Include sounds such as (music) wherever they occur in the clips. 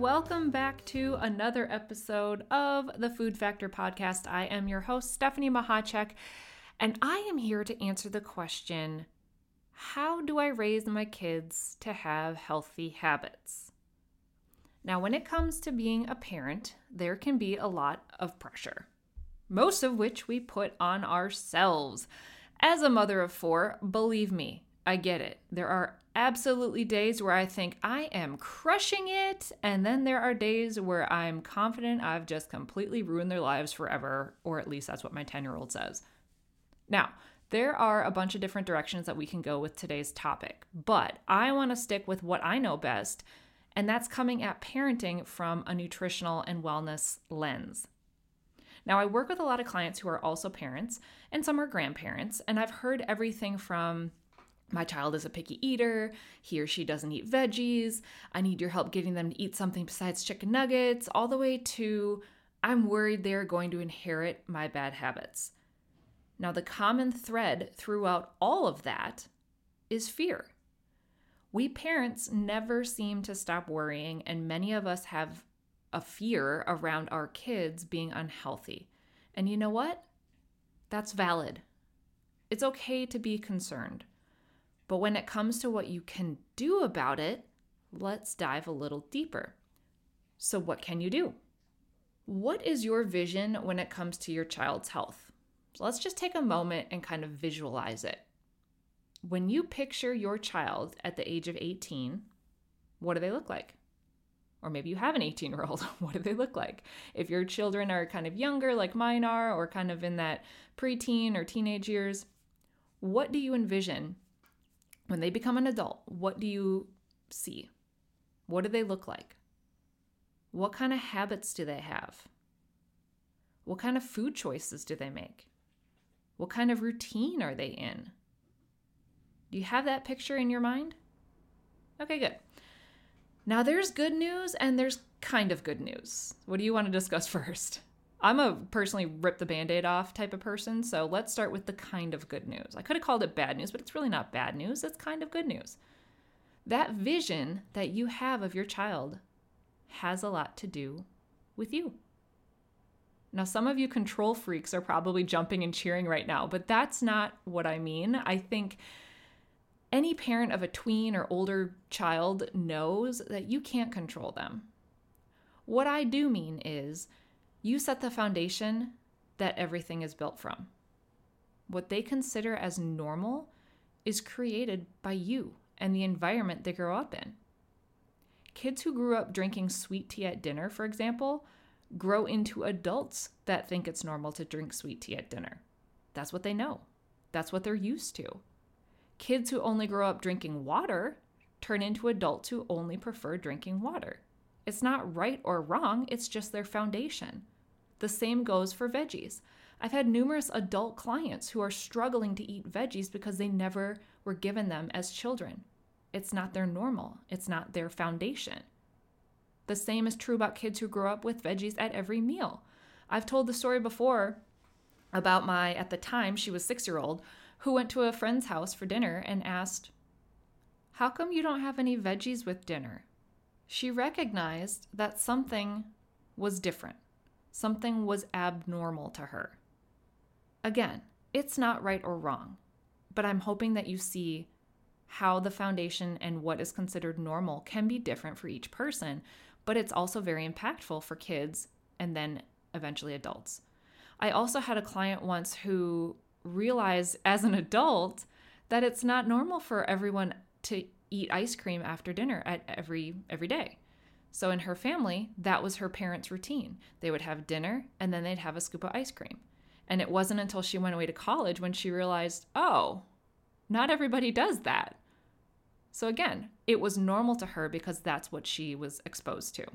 Welcome back to another episode of the Food Factor podcast. I am your host, Stephanie Mahacek, and I am here to answer the question How do I raise my kids to have healthy habits? Now, when it comes to being a parent, there can be a lot of pressure, most of which we put on ourselves. As a mother of four, believe me, I get it. There are absolutely days where I think I am crushing it, and then there are days where I'm confident I've just completely ruined their lives forever, or at least that's what my 10 year old says. Now, there are a bunch of different directions that we can go with today's topic, but I want to stick with what I know best, and that's coming at parenting from a nutritional and wellness lens. Now, I work with a lot of clients who are also parents, and some are grandparents, and I've heard everything from my child is a picky eater. He or she doesn't eat veggies. I need your help getting them to eat something besides chicken nuggets, all the way to I'm worried they're going to inherit my bad habits. Now, the common thread throughout all of that is fear. We parents never seem to stop worrying, and many of us have a fear around our kids being unhealthy. And you know what? That's valid. It's okay to be concerned. But when it comes to what you can do about it, let's dive a little deeper. So, what can you do? What is your vision when it comes to your child's health? So let's just take a moment and kind of visualize it. When you picture your child at the age of 18, what do they look like? Or maybe you have an 18 year old. (laughs) What do they look like? If your children are kind of younger, like mine are, or kind of in that preteen or teenage years, what do you envision when they become an adult, what do you see? What do they look like? What kind of habits do they have? What kind of food choices do they make? What kind of routine are they in? Do you have that picture in your mind? Okay, good. Now there's good news and there's kind of good news. What do you want to discuss (laughs) first? I'm a personally rip the band aid off type of person, so let's start with the kind of good news. I could have called it bad news, but it's really not bad news, it's kind of good news. That vision that you have of your child has a lot to do with you. Now, some of you control freaks are probably jumping and cheering right now, but that's not what I mean. I think any parent of a tween or older child knows that you can't control them. What I do mean is, you set the foundation that everything is built from. What they consider as normal is created by you and the environment they grow up in. Kids who grew up drinking sweet tea at dinner, for example, grow into adults that think it's normal to drink sweet tea at dinner. That's what they know, that's what they're used to. Kids who only grow up drinking water turn into adults who only prefer drinking water. It's not right or wrong, it's just their foundation. The same goes for veggies. I've had numerous adult clients who are struggling to eat veggies because they never were given them as children. It's not their normal, it's not their foundation. The same is true about kids who grow up with veggies at every meal. I've told the story before about my, at the time, she was six year old, who went to a friend's house for dinner and asked, How come you don't have any veggies with dinner? She recognized that something was different. Something was abnormal to her. Again, it's not right or wrong, but I'm hoping that you see how the foundation and what is considered normal can be different for each person, but it's also very impactful for kids and then eventually adults. I also had a client once who realized as an adult that it's not normal for everyone to eat ice cream after dinner at every every day. So in her family, that was her parents' routine. They would have dinner and then they'd have a scoop of ice cream. And it wasn't until she went away to college when she realized, oh, not everybody does that. So again, it was normal to her because that's what she was exposed to.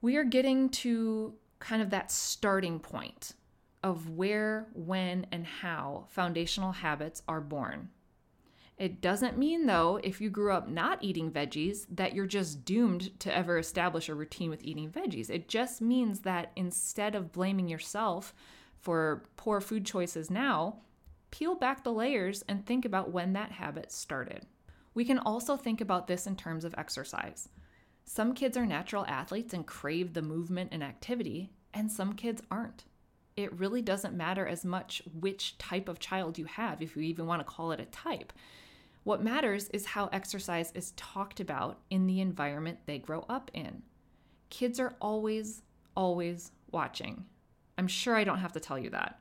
We are getting to kind of that starting point of where, when, and how foundational habits are born. It doesn't mean, though, if you grew up not eating veggies, that you're just doomed to ever establish a routine with eating veggies. It just means that instead of blaming yourself for poor food choices now, peel back the layers and think about when that habit started. We can also think about this in terms of exercise. Some kids are natural athletes and crave the movement and activity, and some kids aren't. It really doesn't matter as much which type of child you have, if you even want to call it a type. What matters is how exercise is talked about in the environment they grow up in. Kids are always, always watching. I'm sure I don't have to tell you that.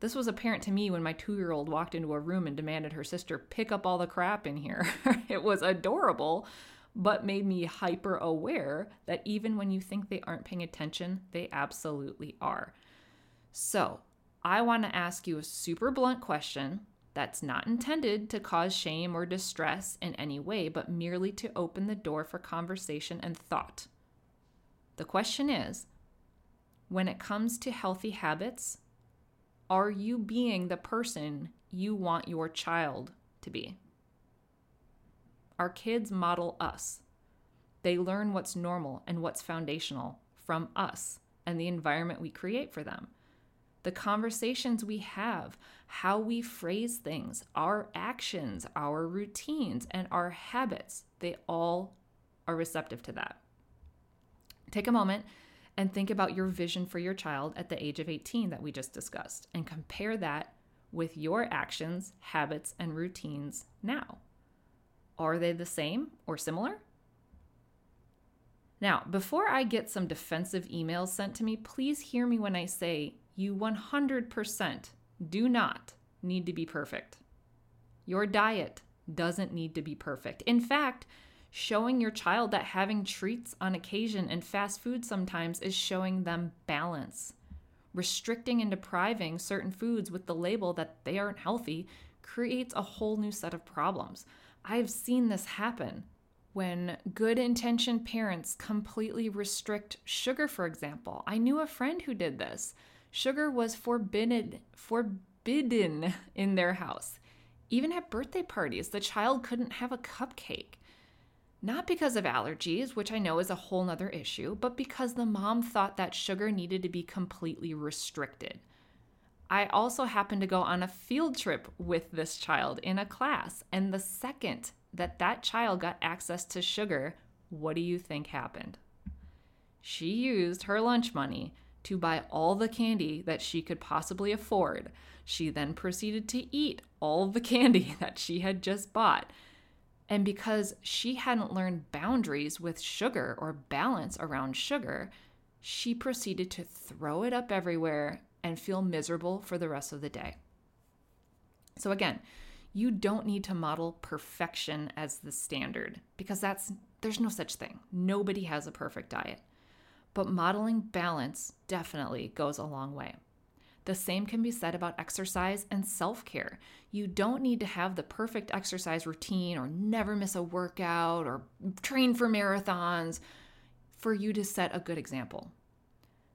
This was apparent to me when my two year old walked into a room and demanded her sister pick up all the crap in here. (laughs) it was adorable, but made me hyper aware that even when you think they aren't paying attention, they absolutely are. So, I want to ask you a super blunt question that's not intended to cause shame or distress in any way, but merely to open the door for conversation and thought. The question is when it comes to healthy habits, are you being the person you want your child to be? Our kids model us. They learn what's normal and what's foundational from us and the environment we create for them the conversations we have, how we phrase things, our actions, our routines, and our habits, they all are receptive to that. Take a moment and think about your vision for your child at the age of 18 that we just discussed and compare that with your actions, habits, and routines now. Are they the same or similar? Now, before I get some defensive emails sent to me, please hear me when I say you 100% do not need to be perfect. Your diet doesn't need to be perfect. In fact, showing your child that having treats on occasion and fast food sometimes is showing them balance. Restricting and depriving certain foods with the label that they aren't healthy creates a whole new set of problems. I've seen this happen when good intentioned parents completely restrict sugar, for example. I knew a friend who did this. Sugar was forbidden forbidden in their house. Even at birthday parties, the child couldn't have a cupcake. Not because of allergies, which I know is a whole nother issue, but because the mom thought that sugar needed to be completely restricted. I also happened to go on a field trip with this child in a class, and the second that that child got access to sugar, what do you think happened? She used her lunch money to buy all the candy that she could possibly afford. She then proceeded to eat all the (laughs) candy that she had just bought. And because she hadn't learned boundaries with sugar or balance around sugar, she proceeded to throw it up everywhere and feel miserable for the rest of the day. So, again, you don't need to model perfection as the standard because that's there's no such thing. Nobody has a perfect diet but modeling balance definitely goes a long way. The same can be said about exercise and self care. You don't need to have the perfect exercise routine or never miss a workout or train for marathons for you to set a good example.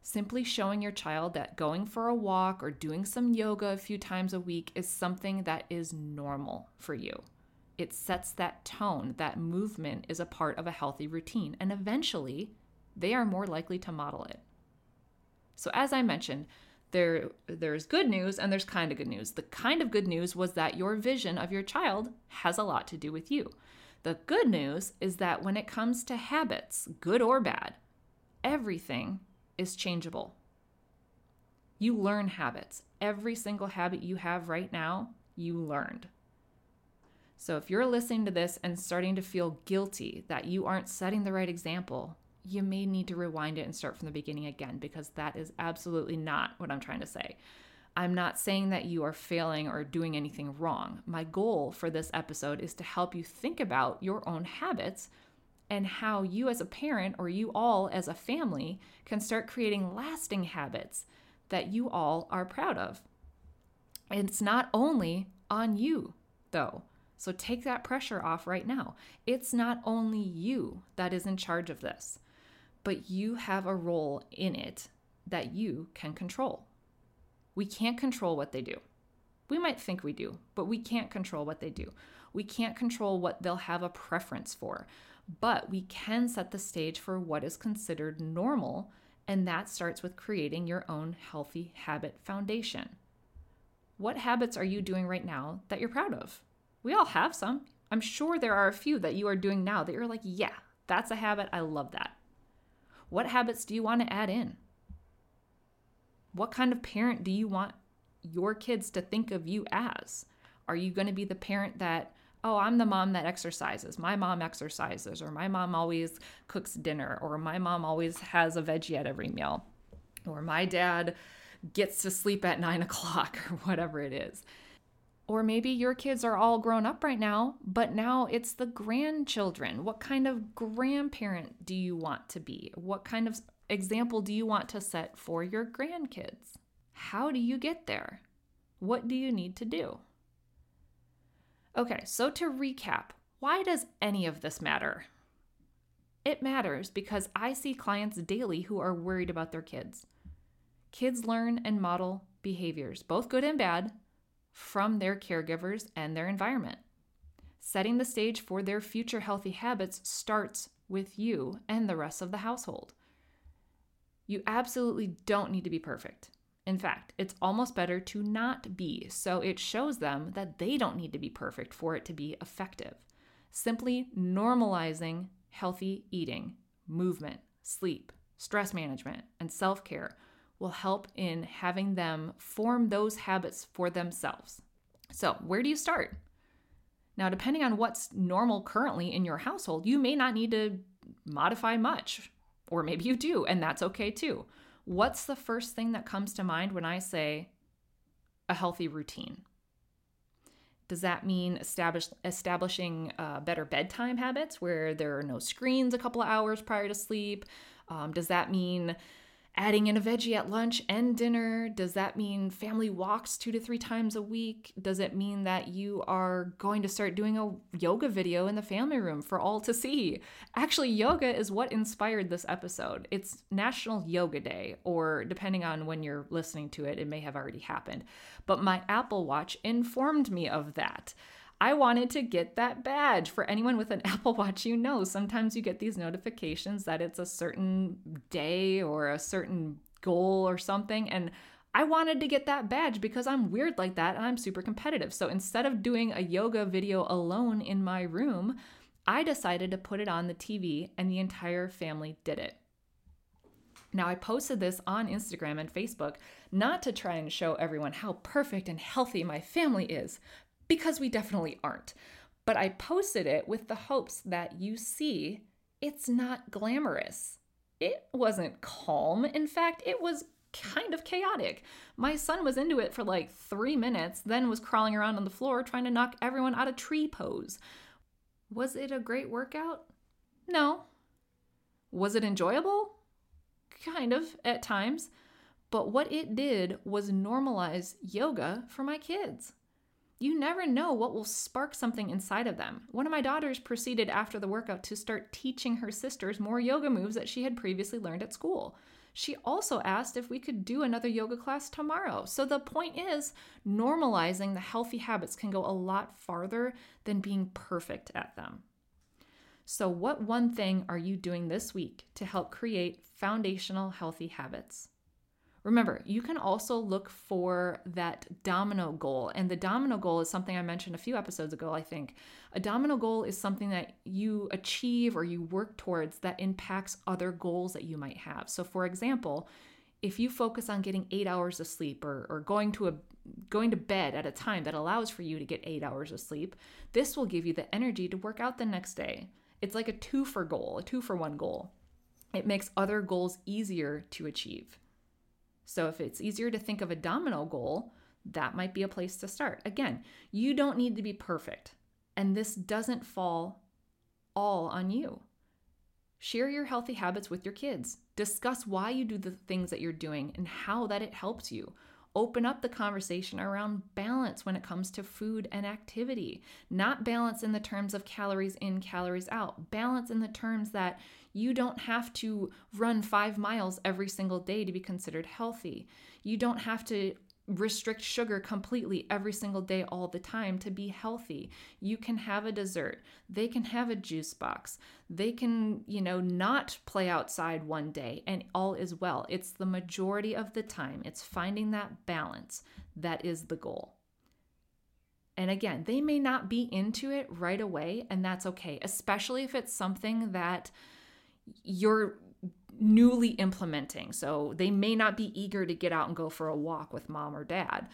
Simply showing your child that going for a walk or doing some yoga a few times a week is something that is normal for you. It sets that tone that movement is a part of a healthy routine, and eventually they are more likely to model it. So, as I mentioned, there there's good news and there's kind of good news. The kind of good news was that your vision of your child has a lot to do with you. The good news is that when it comes to habits, good or bad, everything is changeable. You learn habits. Every single habit you have right now, you learned. So if you're listening to this and starting to feel guilty that you aren't setting the right example, you may need to rewind it and start from the beginning again because that is absolutely not what I'm trying to say. I'm not saying that you are failing or doing anything wrong. My goal for this episode is to help you think about your own habits and how you, as a parent, or you all as a family, can start creating lasting habits that you all are proud of. It's not only on you, though. So take that pressure off right now. It's not only you that is in charge of this but you have a role in it that you can control. We can't control what they do. We might think we do, but we can't control what they do. We can't control what they'll have a preference for, but we can set the stage for what is considered normal, and that starts with creating your own healthy habit foundation. What habits are you doing right now that you're proud of? We all have some. I'm sure there are a few that you are doing now that you're like, yeah, that's a habit. I love that. What habits do you want to add in? What kind of parent do you want your kids to think of you as? Are you going to be the parent that, oh, I'm the mom that exercises. My mom exercises, or my mom always cooks dinner, or my mom always has a veggie at every meal, or my dad gets to sleep at nine o'clock, (laughs) or whatever it is. Or maybe your kids are all grown up right now, but now it's the grandchildren. What kind of grandparent do you want to be? What kind of example do you want to set for your grandkids? How do you get there? What do you need to do? Okay, so to recap, why does any of this matter? It matters because I see clients daily who are worried about their kids. Kids learn and model behaviors, both good and bad, from their caregivers and their environment. Setting the stage for their future healthy habits starts with you and the rest of the household. You absolutely don't need to be perfect. In fact, it's almost better to not be, so it shows them that they don't need to be perfect for it to be effective. Simply normalizing healthy eating, movement, sleep, stress management, and self care will help in having them form those habits for themselves. So, where do you start? Now, depending on what's normal currently in your household, you may not need to modify much, or maybe you do, and that's okay too. What's the first thing that comes to mind when I say a healthy routine? Does that mean establish, establishing uh, better bedtime habits where there are no screens a couple of hours prior to sleep? Um, does that mean adding in a veggie at lunch and dinner? Does that mean family walks two to three times a week? Does it mean that you are going to start doing a yoga video in the family room for all to see? Actually, yoga is what inspired this episode. It's National Yoga Day, or depending on when you're listening to it, it may have already happened. But my Apple Watch informed me of that. I wanted to get that badge. For anyone with an (laughs) Apple Watch, you know, sometimes you get these notifications that it's a certain day or a certain goal or something. And I wanted to get that badge because I'm weird like that and I'm super competitive. So instead of doing a yoga video alone in my room, I decided to put it on the TV and the entire family did it. Now, I posted this on Instagram and Facebook not to try and show everyone how perfect and healthy my family is, because we definitely aren't. But I posted it with the hopes that you see it's not glamorous. It wasn't calm. In fact, it was kind of chaotic. My son was into it for like three minutes, then was crawling around on the floor trying to knock everyone out of tree pose. Was it a great workout? No. Was it enjoyable? Kind of, at times. But what it did was normalize yoga for my kids. You never know what will spark something inside of them. One of my daughters proceeded after the workout to start teaching her sisters more yoga moves that she had previously learned at school. She also asked if we could do another yoga class tomorrow. So the point is, normalizing the healthy habits can go a lot farther than being perfect at them. So, what one thing are you doing this week to help create foundational healthy habits? Remember, you can also look for that domino goal. And the domino goal is something I mentioned a few episodes ago, I think. A domino goal is something that you achieve or you work towards that impacts other goals that you might have. So, for example, if you focus on getting eight hours of sleep or, or going to a going to bed at a time that allows for you to get eight hours of sleep, this will give you the energy to work out the next day. It's like a two for goal, a two for one goal. It makes other goals easier to achieve. So if it's easier to think of a domino goal, that might be a place to start. Again, you don't need to be perfect, and this doesn't fall all on you. Share your healthy habits with your kids. Discuss why you do the things that you're doing and how that it helps you. Open up the conversation around balance when it comes to food and activity. Not balance in the terms of calories in, calories out. Balance in the terms that you don't have to run five miles every single day to be considered healthy. You don't have to restrict sugar completely every single day all the time to be healthy. You can have a dessert. They can have a juice box. They can, you know, not play outside one day and all is well. It's the majority of the time. It's finding that balance that is the goal. And again, they may not be into it right away and that's okay, especially if it's something that you're newly implementing. So they may not be eager to get out and go for a walk with mom or dad,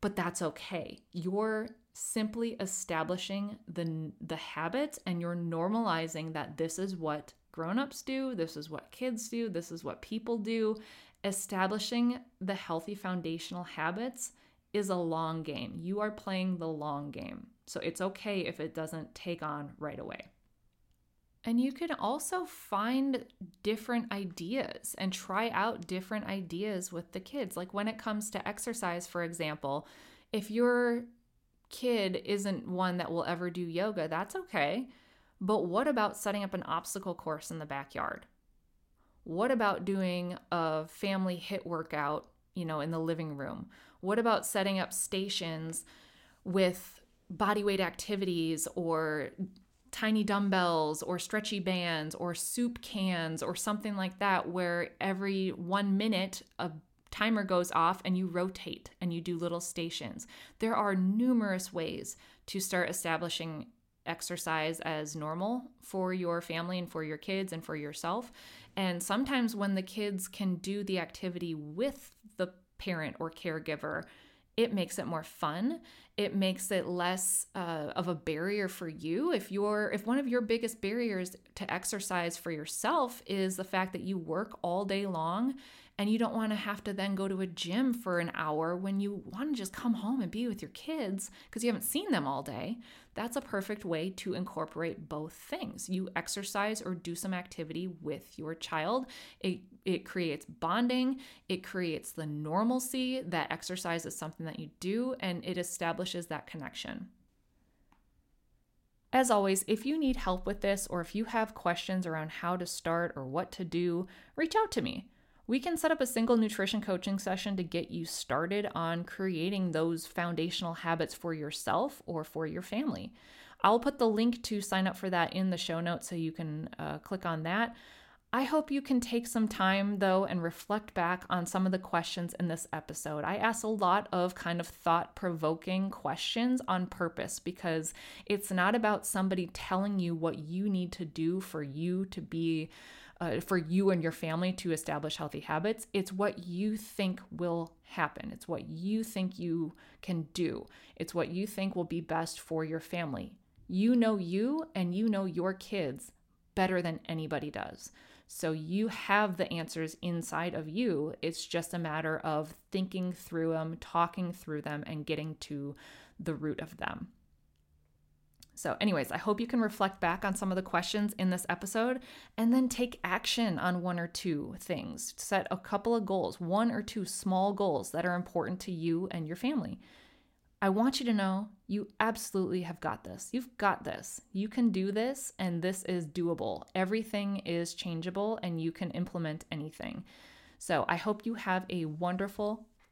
but that's okay. You're simply establishing the the habits and you're normalizing that this is what grown-ups do, this is what kids do, this is what people do. Establishing the healthy foundational habits is a long game. You are playing the long game. So it's okay if it doesn't take on right away. And you can also find different ideas and try out different ideas with the kids. Like when it comes to exercise, for example, if your kid isn't one that will ever do yoga, that's okay. But what about setting up an obstacle course in the backyard? What about doing a family HIIT workout, you know, in the living room? What about setting up stations with bodyweight activities or tiny dumbbells or stretchy bands or soup cans or something like that, where every one minute a timer goes off and you rotate and you do little stations. There are numerous ways to start establishing exercise as normal for your family and for your kids and for yourself. And sometimes when the kids can do the activity with the parent or caregiver, it makes it more fun it makes it less uh, of a barrier for you if you're if one of your biggest barriers to exercise for yourself is the fact that you work all day long and you don't want to have to then go to a gym for an hour when you want to just come home and be with your kids because you haven't seen them all day that's a perfect way to incorporate both things. You exercise or do some activity with your child. It, it creates bonding, it creates the normalcy that exercise is something that you do, and it establishes that connection. As always, if you need help with this or if you have questions around how to start or what to do, reach out to me we can set up a single nutrition coaching session to get you started on creating those foundational habits for yourself or for your family. I'll put the link to sign up for that in the show notes so you can uh, click on that. I hope you can take some time though and reflect back on some of the questions in this episode. I asked a lot of kind of thought provoking questions on purpose because it's not about somebody telling you what you need to do for you to be uh, for you and your family to establish healthy habits. It's what you think will happen. It's what you think you can do. It's what you think will be best for your family. You know you and you know your kids better than anybody does. So you have the answers inside of you. It's just a matter of thinking through them, talking through them, and getting to the root of them. So, anyways, I hope you can reflect back on some of the questions in this episode and then take action on one or two things. Set a couple of goals, one or two small goals that are important to you and your family. I want you to know you absolutely have got this. You've got this. You can do this, and this is doable. Everything is changeable, and you can implement anything. So, I hope you have a wonderful,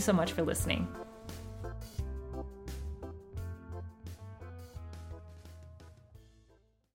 so much for listening.